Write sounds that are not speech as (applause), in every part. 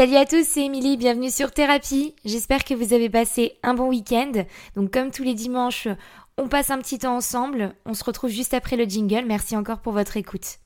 Salut à tous, c'est Émilie, bienvenue sur Thérapie. J'espère que vous avez passé un bon week-end. Donc comme tous les dimanches, on passe un petit temps ensemble. On se retrouve juste après le jingle. Merci encore pour votre écoute.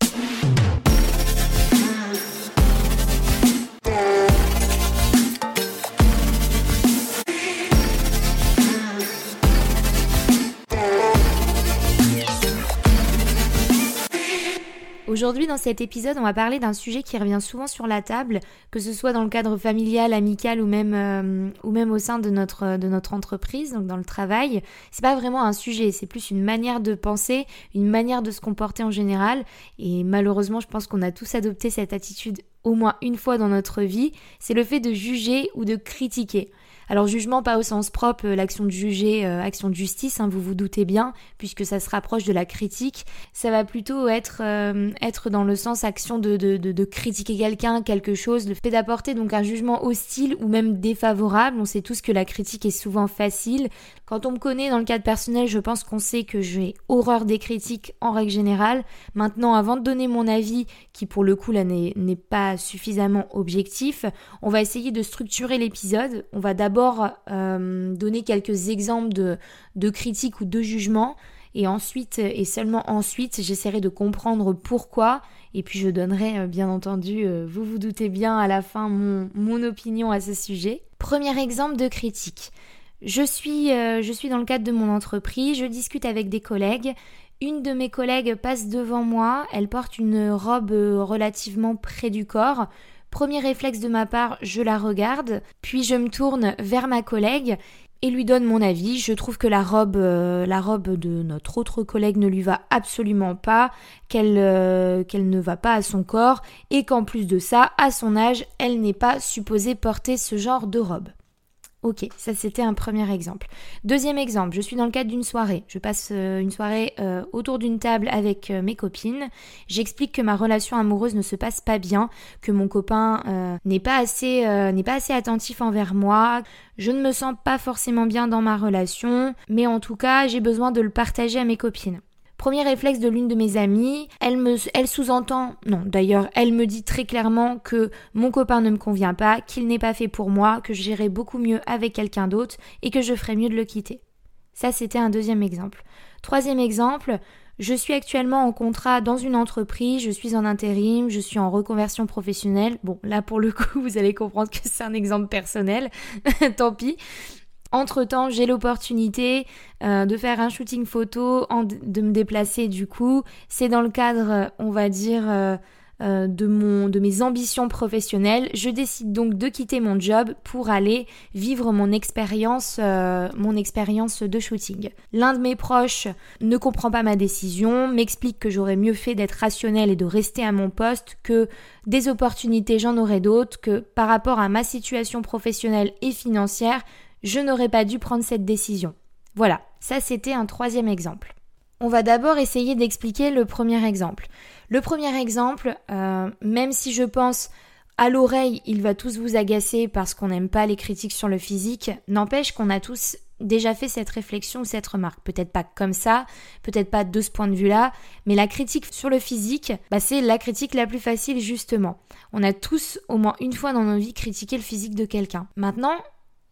Aujourd'hui, dans cet épisode, on va parler d'un sujet qui revient souvent sur la table, que ce soit dans le cadre familial, amical ou même, euh, ou même au sein de notre, de notre entreprise, donc dans le travail. C'est pas vraiment un sujet, c'est plus une manière de penser, une manière de se comporter en général. Et malheureusement, je pense qu'on a tous adopté cette attitude au moins une fois dans notre vie. C'est le fait de juger ou de critiquer. Alors jugement pas au sens propre, euh, l'action de juger, euh, action de justice, hein, vous vous doutez bien, puisque ça se rapproche de la critique. Ça va plutôt être, euh, être dans le sens action de, de, de, de critiquer quelqu'un, quelque chose, le fait d'apporter donc un jugement hostile ou même défavorable. On sait tous que la critique est souvent facile. Quand on me connaît dans le cadre personnel, je pense qu'on sait que j'ai horreur des critiques en règle générale. Maintenant, avant de donner mon avis, qui pour le coup là n'est pas suffisamment objectif, on va essayer de structurer l'épisode. On va d'abord d'abord euh, donner quelques exemples de, de critiques ou de jugements et ensuite et seulement ensuite j'essaierai de comprendre pourquoi et puis je donnerai euh, bien entendu, euh, vous vous doutez bien à la fin mon, mon, opinion à ce sujet. Premier exemple de critique. Je suis, je suis dans le cadre de mon entreprise, je discute avec des collègues. Une de mes collègues passe devant moi, elle porte une robe relativement près du corps. Premier réflexe de ma part, je la regarde, puis je me tourne vers ma collègue et lui donne mon avis. Je trouve que la robe, euh, la robe de notre autre collègue ne lui va absolument pas, qu'elle euh, qu'elle ne va pas à son corps et qu'en plus de ça, à son âge, elle n'est pas supposée porter ce genre de robe. Ok, ça c'était un premier exemple. Deuxième exemple, je suis dans le cadre d'une soirée. Je passe euh, une soirée euh, autour d'une table avec euh, mes copines. J'explique que ma relation amoureuse ne se passe pas bien, que mon copain n'est pas assez n'est pas assez attentif envers moi. Je ne me sens pas forcément bien dans ma relation, mais en tout cas, j'ai besoin de le partager à mes copines. Premier réflexe de l'une de mes amies, elle me, elle sous-entend, non d'ailleurs, elle me dit très clairement que mon copain ne me convient pas, qu'il n'est pas fait pour moi, que j'irai beaucoup mieux avec quelqu'un d'autre et que je ferais mieux de le quitter. Ça c'était un deuxième exemple. Troisième exemple, je suis actuellement en contrat dans une entreprise, je suis en intérim, je suis en reconversion professionnelle. Bon, là pour le (laughs) coup, vous allez comprendre que c'est un exemple personnel, (laughs) tant pis. Entre-temps, j'ai l'opportunité euh, de faire un shooting photo, de me déplacer du coup. C'est dans le cadre, on va dire, euh, euh, de, mes ambitions professionnelles. Je décide donc de quitter mon job pour aller vivre mon expérience, mon expérience de shooting. L'un de mes proches ne comprend pas ma décision, m'explique que j'aurais mieux fait d'être rationnel et de rester à mon poste, que des opportunités j'en aurais d'autres, que par rapport à ma situation professionnelle et financière, je n'aurais pas dû prendre cette décision. Voilà, ça c'était un troisième exemple. On va d'abord essayer d'expliquer le premier exemple. Le premier exemple, euh, même si je pense à l'oreille, il va tous vous agacer parce qu'on n'aime pas les critiques sur le physique, n'empêche qu'on a tous déjà fait cette réflexion ou cette remarque. Peut-être pas comme ça, peut-être pas de ce point de vue-là, mais la critique sur le physique, bah, c'est la critique la plus facile justement. On a tous au moins une fois dans nos vies critiqué le physique de quelqu'un. Maintenant,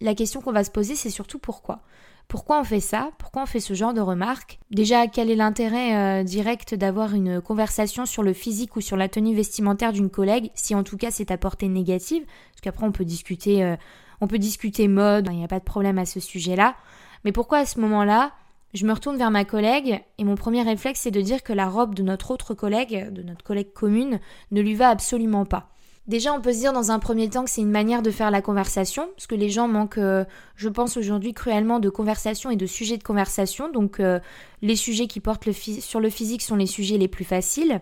la question qu'on va se poser, c'est surtout pourquoi. Pourquoi on fait ça? Pourquoi on fait ce genre de remarques? Déjà, quel est l'intérêt euh, direct d'avoir une conversation sur le physique ou sur la tenue vestimentaire d'une collègue, si en tout cas c'est à portée négative? Parce qu'après on peut discuter, euh, on peut discuter mode, il n'y a pas de problème à ce sujet-là. Mais pourquoi à ce moment-là, je me retourne vers ma collègue et mon premier réflexe c'est de dire que la robe de notre autre collègue, de notre collègue commune, ne lui va absolument pas? Déjà, on peut se dire dans un premier temps que c'est une manière de faire la conversation, parce que les gens manquent, euh, je pense aujourd'hui cruellement, de conversation et de sujets de conversation. Donc, euh, les sujets qui portent sur le physique sont les sujets les plus faciles.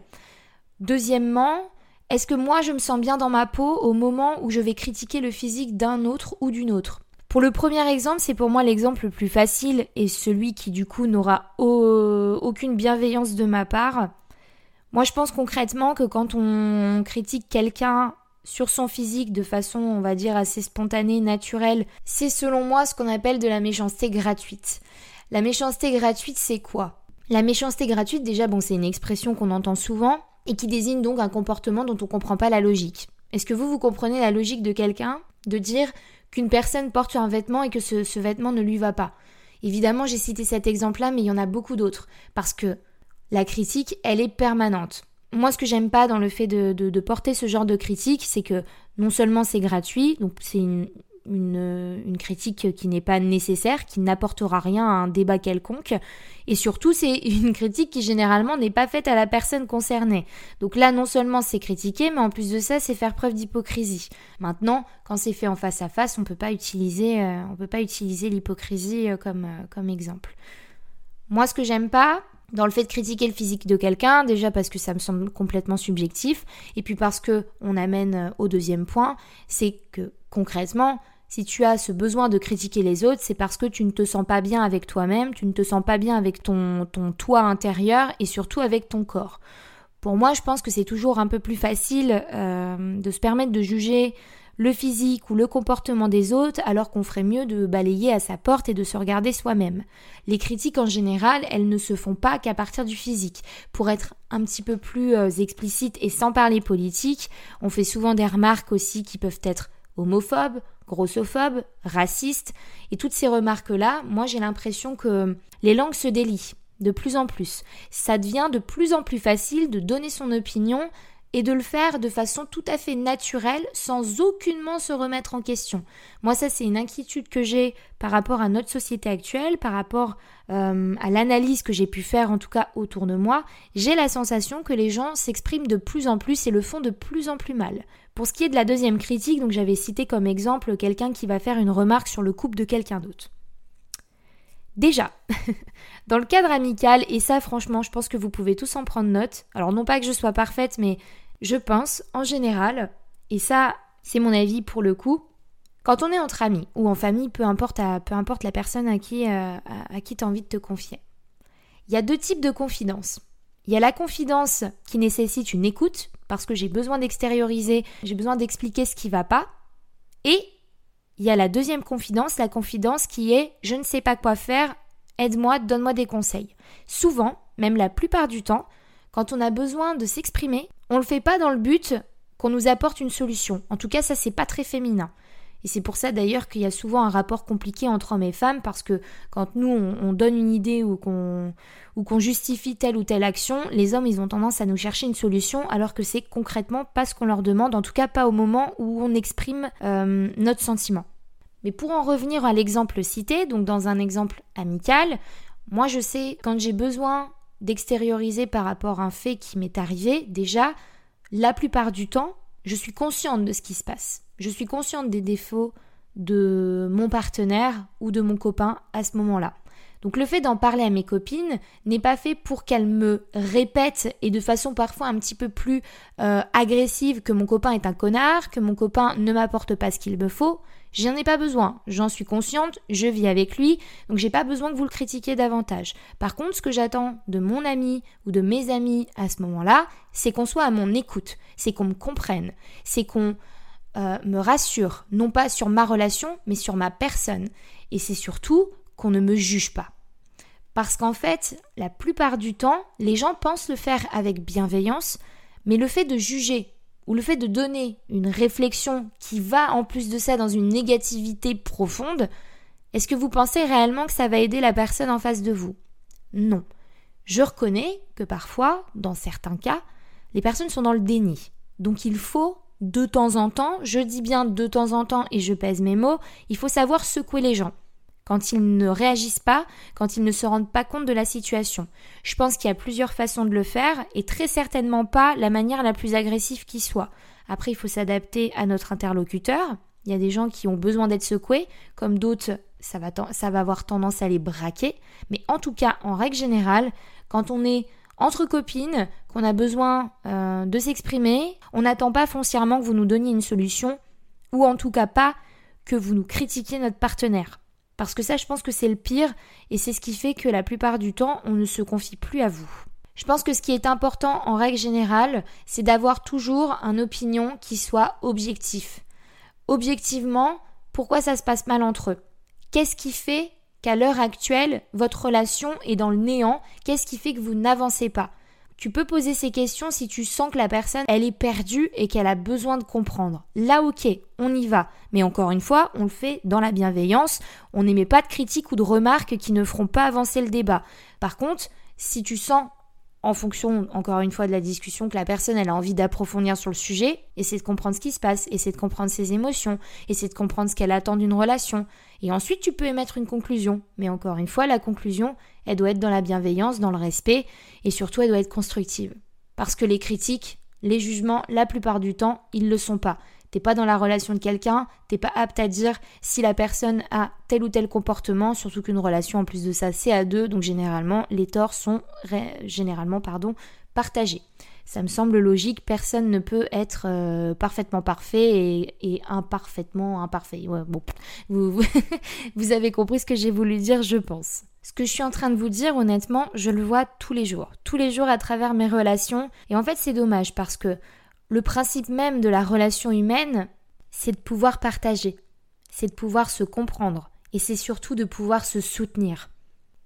Deuxièmement, est-ce que moi je me sens bien dans ma peau au moment où je vais critiquer le physique d'un autre ou d'une autre? Pour le premier exemple, c'est pour moi l'exemple le plus facile et celui qui du coup n'aura aucune bienveillance de ma part. Moi, je pense concrètement que quand on critique quelqu'un sur son physique de façon, on va dire, assez spontanée, naturelle, c'est selon moi ce qu'on appelle de la méchanceté gratuite. La méchanceté gratuite, c'est quoi? La méchanceté gratuite, déjà, bon, c'est une expression qu'on entend souvent et qui désigne donc un comportement dont on comprend pas la logique. Est-ce que vous, vous comprenez la logique de quelqu'un? De dire qu'une personne porte un vêtement et que ce, vêtement ne lui va pas Évidemment, j'ai cité cet exemple-là, mais il y en a beaucoup d'autres. Parce que la critique, elle est permanente. Moi, ce que j'aime pas dans le fait de, porter ce genre de critique, c'est que non seulement c'est gratuit, donc c'est une, une, critique qui n'est pas nécessaire, qui n'apportera rien à un débat quelconque. Et surtout, c'est (laughs) une critique qui généralement n'est pas faite à la personne concernée. Donc là, non seulement c'est critiquer, mais en plus de ça, c'est faire preuve d'hypocrisie. Maintenant, quand c'est fait en face à face, on peut pas utiliser, euh, on peut pas utiliser l'hypocrisie euh, comme, euh, comme exemple. Moi, ce que j'aime pas, dans le fait de critiquer le physique de quelqu'un, déjà parce que ça me semble complètement subjectif, et puis parce que on amène au deuxième point, c'est que concrètement, si tu as ce besoin de critiquer les autres, c'est parce que tu ne te sens pas bien avec toi-même, tu ne te sens pas bien avec ton, ton toi intérieur et surtout avec ton corps. Pour moi, je pense que c'est toujours un peu plus facile euh, de se permettre de juger le physique ou le comportement des autres alors qu'on ferait mieux de balayer à sa porte et de se regarder soi-même. Les critiques en général, elles ne se font pas qu'à partir du physique. Pour être un petit peu plus euh, explicite et sans parler politique, on fait souvent des remarques aussi qui peuvent être homophobes, grossophobe, raciste, et toutes ces remarques-là, moi j'ai l'impression que les langues se délient de plus en plus. Ça devient de plus en plus facile de donner son opinion et de le faire de façon tout à fait naturelle sans aucunement se remettre en question. Moi ça c'est une inquiétude que j'ai par rapport à notre société actuelle, par rapport euh, à l'analyse que j'ai pu faire en tout cas autour de moi. J'ai la sensation que les gens s'expriment de plus en plus et le font de plus en plus mal. Pour ce qui est de la deuxième critique, donc j'avais cité comme exemple quelqu'un qui va faire une remarque sur le couple de quelqu'un d'autre. Déjà, (laughs) dans le cadre amical, et ça franchement, je pense que vous pouvez tous en prendre note, alors non pas que je sois parfaite, mais je pense en général, et ça c'est mon avis pour le coup, quand on est entre amis ou en famille, peu importe, la personne à qui, euh, tu as envie de te confier, il y a deux types de confidence. Il y a la confidence qui nécessite une écoute, parce que j'ai besoin d'extérioriser, j'ai besoin d'expliquer ce qui va pas. Et il y a la deuxième confidence, la confidence qui est je ne sais pas quoi faire, aide-moi, donne-moi des conseils. Souvent, même la plupart du temps, quand on a besoin de s'exprimer, on ne le fait pas dans le but qu'on nous apporte une solution. En tout cas, ça c'est pas très féminin. Et c'est pour ça d'ailleurs qu'il y a souvent un rapport compliqué entre hommes et femmes parce que quand nous on, donne une idée ou qu'on ou qu'on justifie telle ou telle action, les hommes ils ont tendance à nous chercher une solution alors que c'est concrètement pas ce qu'on leur demande, en tout cas pas au moment où on exprime euh, notre sentiment. Mais pour en revenir à l'exemple cité, donc dans un exemple amical, moi je sais quand j'ai besoin d'extérioriser par rapport à un fait qui m'est arrivé, déjà, la plupart du temps, je suis consciente de ce qui se passe. Je suis consciente des défauts de mon partenaire ou de mon copain à ce moment-là. Donc le fait d'en parler à mes copines n'est pas fait pour qu'elles me répètent et de façon parfois un petit peu plus euh, agressive que mon copain est un connard, que mon copain ne m'apporte pas ce qu'il me faut. J'en ai pas besoin, j'en suis consciente, je vis avec lui, donc j'ai pas besoin que vous le critiquiez davantage. Par contre, ce que j'attends de mon ami ou de mes amis à ce moment-là, c'est qu'on soit à mon écoute, c'est qu'on me comprenne, c'est qu'on euh, me rassure, non pas sur ma relation, mais sur ma personne. Et c'est surtout qu'on ne me juge pas. Parce qu'en fait, la plupart du temps, les gens pensent le faire avec bienveillance, mais le fait de juger ou le fait de donner une réflexion qui va en plus de ça dans une négativité profonde, est-ce que vous pensez réellement que ça va aider la personne en face de vous? Non. Je reconnais que parfois, dans certains cas, les personnes sont dans le déni. Donc il faut de temps en temps, je dis bien de temps en temps et je pèse mes mots, il faut savoir secouer les gens quand ils ne réagissent pas, quand ils ne se rendent pas compte de la situation. Je pense qu'il y a plusieurs façons de le faire et très certainement pas la manière la plus agressive qui soit. Après, il faut s'adapter à notre interlocuteur. Il y a des gens qui ont besoin d'être secoués, comme d'autres, ça va, avoir tendance à les braquer. Mais en tout cas, en règle générale, quand on est entre copines, qu'on a besoin euh, de s'exprimer, on n'attend pas foncièrement que vous nous donniez une solution, ou en tout cas pas que vous nous critiquiez notre partenaire. Parce que ça, je pense que c'est le pire, et c'est ce qui fait que la plupart du temps, on ne se confie plus à vous. Je pense que ce qui est important en règle générale, c'est d'avoir toujours un opinion qui soit objectif. Objectivement, pourquoi ça se passe mal entre eux? Qu'est-ce qui fait qu'à l'heure actuelle, votre relation est dans le néant? Qu'est-ce qui fait que vous n'avancez pas? Tu peux poser ces questions si tu sens que la personne, elle est perdue et qu'elle a besoin de comprendre. Là, ok, on y va. Mais encore une fois, on le fait dans la bienveillance. On n'émet pas de critiques ou de remarques qui ne feront pas avancer le débat. Par contre, si tu sens en fonction, encore une fois, de la discussion, que la personne, a envie d'approfondir sur le sujet, essayer de comprendre ce qui se passe, essayer de comprendre ses émotions, essayer de comprendre ce qu'elle attend d'une relation. Et ensuite, tu peux émettre une conclusion. Mais encore une fois, la conclusion, elle doit être dans la bienveillance, dans le respect, et surtout, elle doit être constructive. Parce que les critiques, les jugements, la plupart du temps, ils ne le sont pas. T'es pas dans la relation de quelqu'un, t'es pas apte à dire si la personne a tel ou tel comportement, surtout qu'une relation en plus de ça c'est à deux, donc généralement les torts sont généralement pardon partagés. Ça me semble logique, personne ne peut être euh, parfaitement parfait et, imparfaitement imparfait. (laughs) vous avez compris ce que j'ai voulu dire, je pense. Ce que je suis en train de vous dire, honnêtement, je le vois tous les jours. Tous les jours à travers mes relations. Et en fait, c'est dommage parce que le principe même de la relation humaine, c'est de pouvoir partager, c'est de pouvoir se comprendre, et c'est surtout de pouvoir se soutenir.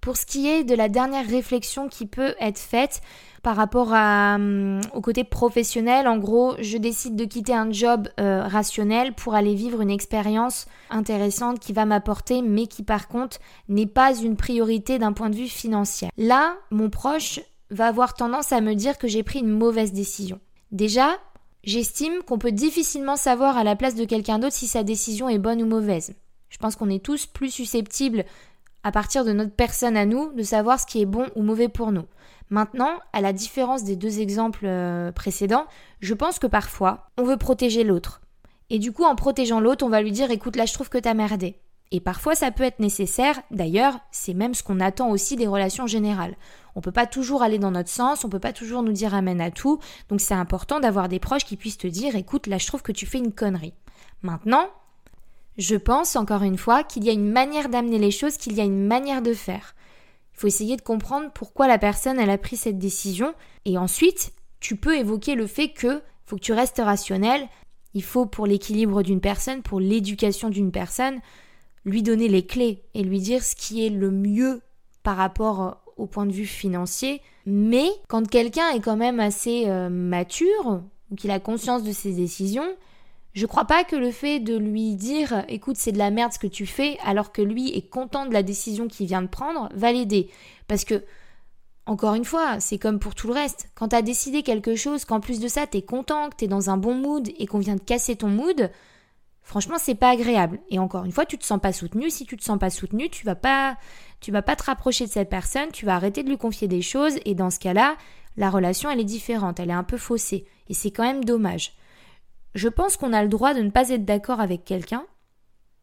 Pour ce qui est de la dernière réflexion qui peut être faite par rapport hum, au côté professionnel, en gros, je décide de quitter un job euh, rationnel pour aller vivre une expérience intéressante qui va m'apporter, mais qui par contre n'est pas une priorité d'un point de vue financier. Là, mon proche va avoir tendance à me dire que j'ai pris une mauvaise décision. Déjà, J'estime qu'on peut difficilement savoir à la place de quelqu'un d'autre si sa décision est bonne ou mauvaise. Je pense qu'on est tous plus susceptibles, à partir de notre personne à nous, de savoir ce qui est bon ou mauvais pour nous. Maintenant, à la différence des deux exemples euh, précédents, je pense que parfois, on veut protéger l'autre. Et du coup, en protégeant l'autre, on va lui dire écoute, là, je trouve que t'as merdé. Et parfois, ça peut être nécessaire. D'ailleurs, c'est même ce qu'on attend aussi des relations générales. On peut pas toujours aller dans notre sens, on peut pas toujours nous dire amène à tout. Donc c'est important d'avoir des proches qui puissent te dire écoute, là je trouve que tu fais une connerie. Maintenant, je pense encore une fois qu'il y a une manière d'amener les choses, qu'il y a une manière de faire. Il faut essayer de comprendre pourquoi la personne elle a pris cette décision et ensuite, tu peux évoquer le fait que faut que tu restes rationnel, il faut pour l'équilibre d'une personne, pour l'éducation d'une personne, lui donner les clés et lui dire ce qui est le mieux par rapport au point de vue financier, mais quand quelqu'un est quand même assez euh, mature ou qu'il a conscience de ses décisions, je crois pas que le fait de lui dire écoute c'est de la merde ce que tu fais alors que lui est content de la décision qu'il vient de prendre va l'aider parce que encore une fois, c'est comme pour tout le reste. Quand t'as décidé quelque chose, qu'en plus de ça, t'es content, que t'es dans un bon mood et qu'on vient de casser ton mood, Franchement, c'est pas agréable. Et encore une fois, tu te sens pas soutenu. Si tu te sens pas soutenu, tu vas pas, tu vas pas te rapprocher de cette personne. Tu vas arrêter de lui confier des choses. Et dans ce cas-là, la relation, elle est différente. Elle est un peu faussée. Et c'est quand même dommage. Je pense qu'on a le droit de ne pas être d'accord avec quelqu'un.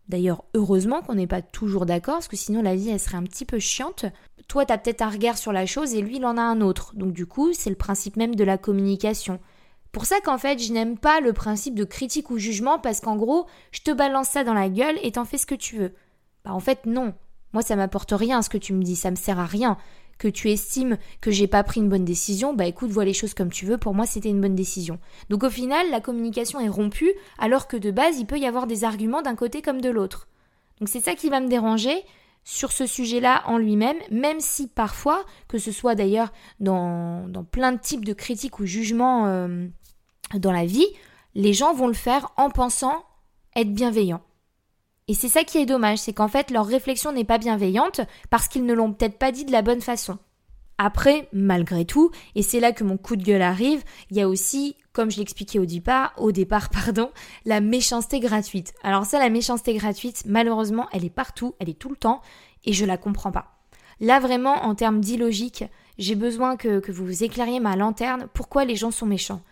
D'ailleurs, heureusement qu'on n'est pas toujours d'accord, parce que sinon la vie, elle serait un petit peu chiante. Toi, tu as peut-être un regard sur la chose et lui, il en a un autre. Donc du coup, c'est le principe même de la communication. Pour ça qu'en fait, je n'aime pas le principe de critique ou jugement parce qu'en gros, je te balance ça dans la gueule et t'en fais ce que tu veux. Bah en fait, non. Moi, ça m'apporte rien ce que tu me dis, ça me sert à rien. Que tu estimes que j'ai pas pris une bonne décision, bah écoute, vois les choses comme tu veux, pour moi c'était une bonne décision. Donc au final, la communication est rompue, alors que de base, il peut y avoir des arguments d'un côté comme de l'autre. Donc c'est ça qui va me déranger sur ce sujet-là en lui-même, même si parfois, que ce soit d'ailleurs dans, plein de types de critiques ou jugements euh, dans la vie, les gens vont le faire en pensant être bienveillants. Et c'est ça qui est dommage, c'est qu'en fait leur réflexion n'est pas bienveillante parce qu'ils ne l'ont peut-être pas dit de la bonne façon. Après, malgré tout, et c'est là que mon coup de gueule arrive, il y a aussi, comme je l'expliquais au départ, au départ, (laughs) pardon, la méchanceté gratuite. Alors ça, la méchanceté gratuite, malheureusement, elle est partout, elle est tout le temps, et je la comprends pas. Là, vraiment, en termes d'illogique, j'ai besoin que, que vous éclairiez ma lanterne, pourquoi les gens sont méchants?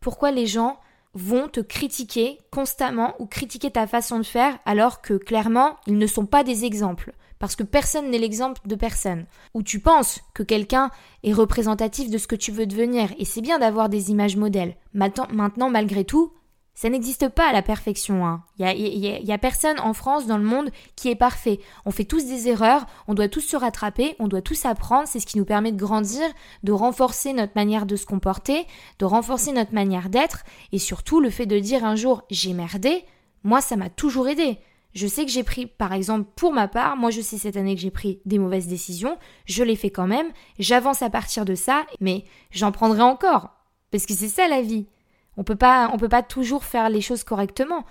Pourquoi les gens vont te critiquer constamment ou critiquer ta façon de faire alors que clairement ils ne sont pas des exemples parce que personne n'est l'exemple de personne. Ou tu penses que quelqu'un est représentatif de ce que tu veux devenir, et c'est bien d'avoir des images modèles. Maintenant, malgré tout, ça n'existe pas à la perfection. Hein. Il n'y a, a, personne en France, dans le monde, qui est parfait. On fait tous des erreurs, on doit tous se rattraper, on doit tous apprendre. C'est ce qui nous permet de grandir, de renforcer notre manière de se comporter, de renforcer notre manière d'être. Et surtout, le fait de dire un jour j'ai merdé, moi, ça m'a toujours aidé. Je sais que j'ai pris, par exemple, pour ma part, moi je sais cette année que j'ai pris des mauvaises décisions, je les fais quand même, j'avance à partir de ça, mais j'en prendrai encore. Parce que c'est ça la vie. On peut pas, on peut pas toujours faire les choses correctement.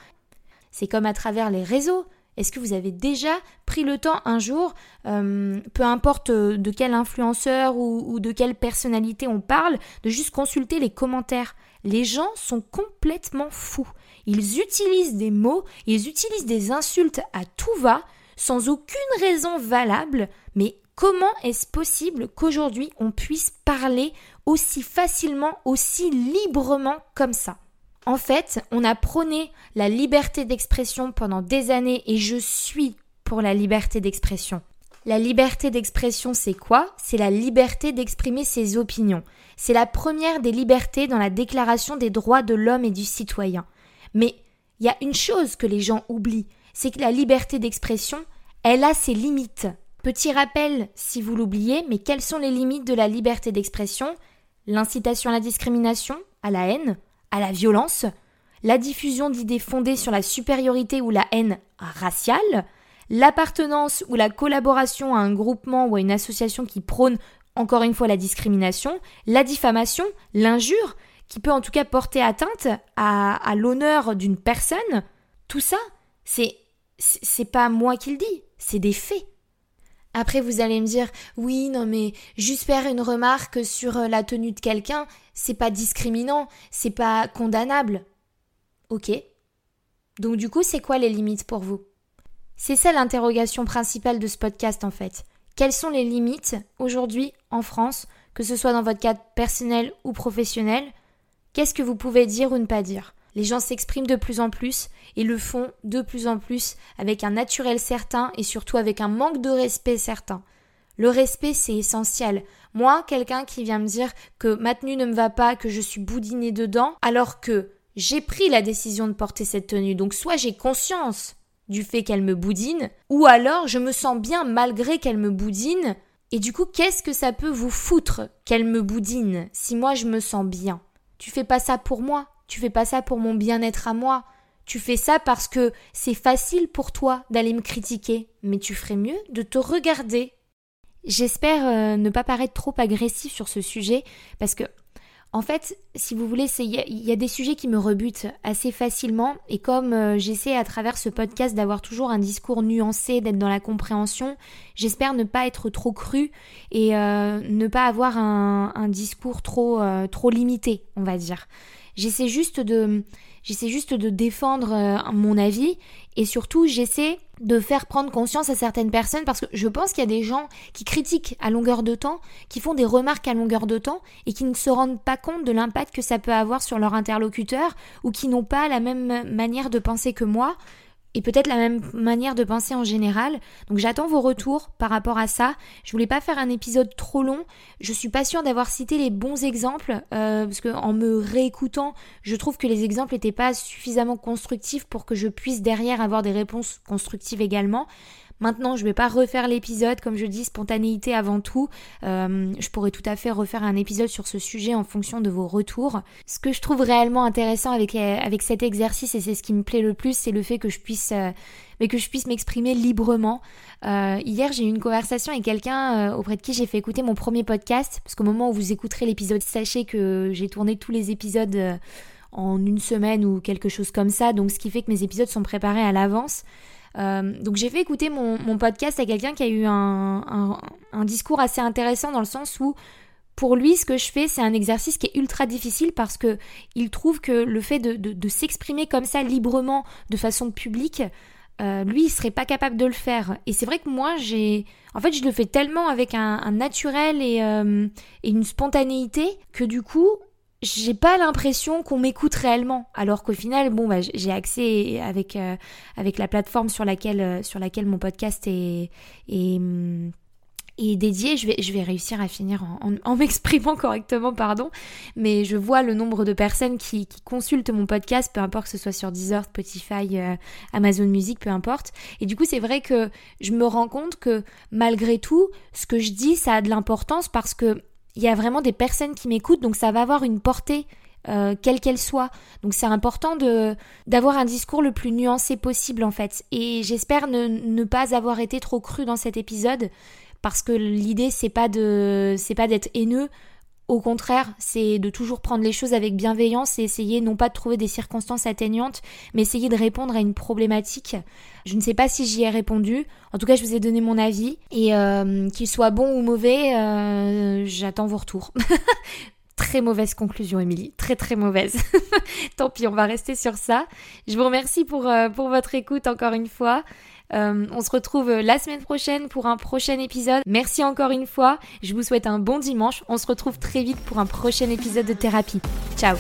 C'est comme à travers les réseaux. Est-ce que vous avez déjà pris le temps un jour, euh, peu importe euh, de quel influenceur ou, de quelle personnalité on parle, de juste consulter les commentaires? Les gens sont complètement fous. Ils utilisent des mots, ils utilisent des insultes à tout va, sans aucune raison valable, mais comment est-ce possible qu'aujourd'hui on puisse parler aussi facilement, aussi librement comme ça en fait, on a prôné la liberté d'expression pendant des années et je suis pour la liberté d'expression. La liberté d'expression, c'est quoi? C'est la liberté d'exprimer ses opinions. C'est la première des libertés dans la Déclaration des droits de l'homme et du citoyen. Mais il y a une chose que les gens oublient, c'est que la liberté d'expression, elle a ses limites. Petit rappel, si vous l'oubliez, mais quelles sont les limites de la liberté d'expression? L'incitation à la discrimination, à la haine, à la violence, la diffusion d'idées fondées sur la supériorité ou la haine raciale, l'appartenance ou la collaboration à un groupement ou à une association qui prône encore une fois la discrimination, la diffamation, l'injure, qui peut en tout cas porter atteinte à, à l'honneur d'une personne, tout ça, c'est c'est pas moi qui le dis, c'est des faits. Après, vous allez me dire, oui, non, mais juste faire une remarque sur euh, la tenue de quelqu'un, c'est pas discriminant, c'est pas condamnable. Ok. Donc, du coup, c'est quoi les limites pour vous? C'est ça l'interrogation principale de ce podcast, en fait. Quelles sont les limites aujourd'hui en France, que ce soit dans votre cadre personnel ou professionnel? Qu'est-ce que vous pouvez dire ou ne pas dire? Les gens s'expriment de plus en plus et le font de plus en plus avec un naturel certain et surtout avec un manque de respect certain. Le respect, c'est essentiel. Moi, quelqu'un qui vient me dire que ma tenue ne me va pas, que je suis boudinée dedans, alors que j'ai pris la décision de porter cette tenue. Donc soit j'ai conscience du fait qu'elle me boudine, ou alors je me sens bien malgré qu'elle me boudine. Et du coup, qu'est-ce que ça peut vous foutre qu'elle me boudine si moi je me sens bien? Tu fais pas ça pour moi, tu fais pas ça pour mon bien-être à moi. Tu fais ça parce que c'est facile pour toi d'aller me critiquer, mais tu ferais mieux de te regarder. J'espère euh, ne pas paraître trop agressif sur ce sujet parce que en fait, si vous voulez, il y, a des sujets qui me rebutent assez facilement et comme euh, j'essaie à travers ce podcast d'avoir toujours un discours nuancé, d'être dans la compréhension, j'espère ne pas être trop cru et euh, ne pas avoir un, discours trop, trop limité, on va dire. J'essaie juste de défendre euh, mon avis et surtout j'essaie de faire prendre conscience à certaines personnes parce que je pense qu'il y a des gens qui critiquent à longueur de temps, qui font des remarques à longueur de temps et qui ne se rendent pas compte de l'impact que ça peut avoir sur leur interlocuteur ou qui n'ont pas la même manière de penser que moi et peut-être la même manière de penser en général. Donc j'attends vos retours par rapport à ça. Je voulais pas faire un épisode trop long. Je suis pas sûre d'avoir cité les bons exemples euh, parce que en me réécoutant, je trouve que les exemples n'étaient pas suffisamment constructifs pour que je puisse derrière avoir des réponses constructives également. Maintenant, je ne vais pas refaire l'épisode, comme je dis, spontanéité avant tout. Euh, je pourrais tout à fait refaire un épisode sur ce sujet en fonction de vos retours. Ce que je trouve réellement intéressant avec, euh, cet exercice, et c'est ce qui me plaît le plus, c'est le fait que je puisse... Euh, mais que je puisse m'exprimer librement. hier, j'ai eu une conversation avec quelqu'un auprès de qui j'ai fait écouter mon premier podcast, parce qu'au moment où vous écouterez l'épisode, sachez que j'ai tourné tous les épisodes en une semaine ou quelque chose comme ça, donc ce qui fait que mes épisodes sont préparés à l'avance. Euh, donc j'ai fait écouter mon, podcast à quelqu'un qui a eu un, discours assez intéressant dans le sens où pour lui, ce que je fais, c'est un exercice qui est ultra difficile parce que il trouve que le fait de, s'exprimer comme ça librement, de façon publique, euh, lui, il serait pas capable de le faire. Et c'est vrai que moi, j'ai, en fait, je le fais tellement avec un, naturel euh, et, une spontanéité que du coup, j'ai pas l'impression qu'on m'écoute réellement. Alors qu'au final bon bah, j'ai accès avec euh, avec la plateforme sur laquelle euh, sur laquelle mon podcast est, est, mm, dédié. Je vais je vais réussir à finir en, (laughs) m'exprimant correctement pardon. Mais je vois le nombre de personnes qui, qui, consultent mon podcast peu importe que ce soit sur Deezer Spotify euh, Amazon Music peu importe. Et du coup c'est vrai que je me rends compte que malgré tout ce que je dis ça a de l'importance parce que il y a vraiment des personnes qui m'écoutent, donc ça va avoir une portée euh, quelle qu'elle soit. Donc c'est important de d'avoir un discours le plus nuancé possible en fait. Et j'espère ne, ne pas avoir été trop cru dans cet épisode parce que l'idée c'est pas de c'est pas d'être haineux. Au contraire, c'est de toujours prendre les choses avec bienveillance et essayer non pas de trouver des circonstances atteignantes, mais essayer de répondre à une problématique. Je ne sais pas si j'y ai répondu. En tout cas, je vous ai donné mon avis. Et euh, qu'il soit bon ou mauvais, euh, j'attends vos retours. (laughs) très mauvaise conclusion, Émilie. Très très mauvaise. (laughs) Tant pis, on va rester sur ça. Je vous remercie pour, euh, pour votre écoute encore une fois. Euh, on se retrouve la semaine prochaine pour un prochain épisode. Merci encore une fois. Je vous souhaite un bon dimanche. On se retrouve très vite pour un prochain épisode de thérapie. Ciao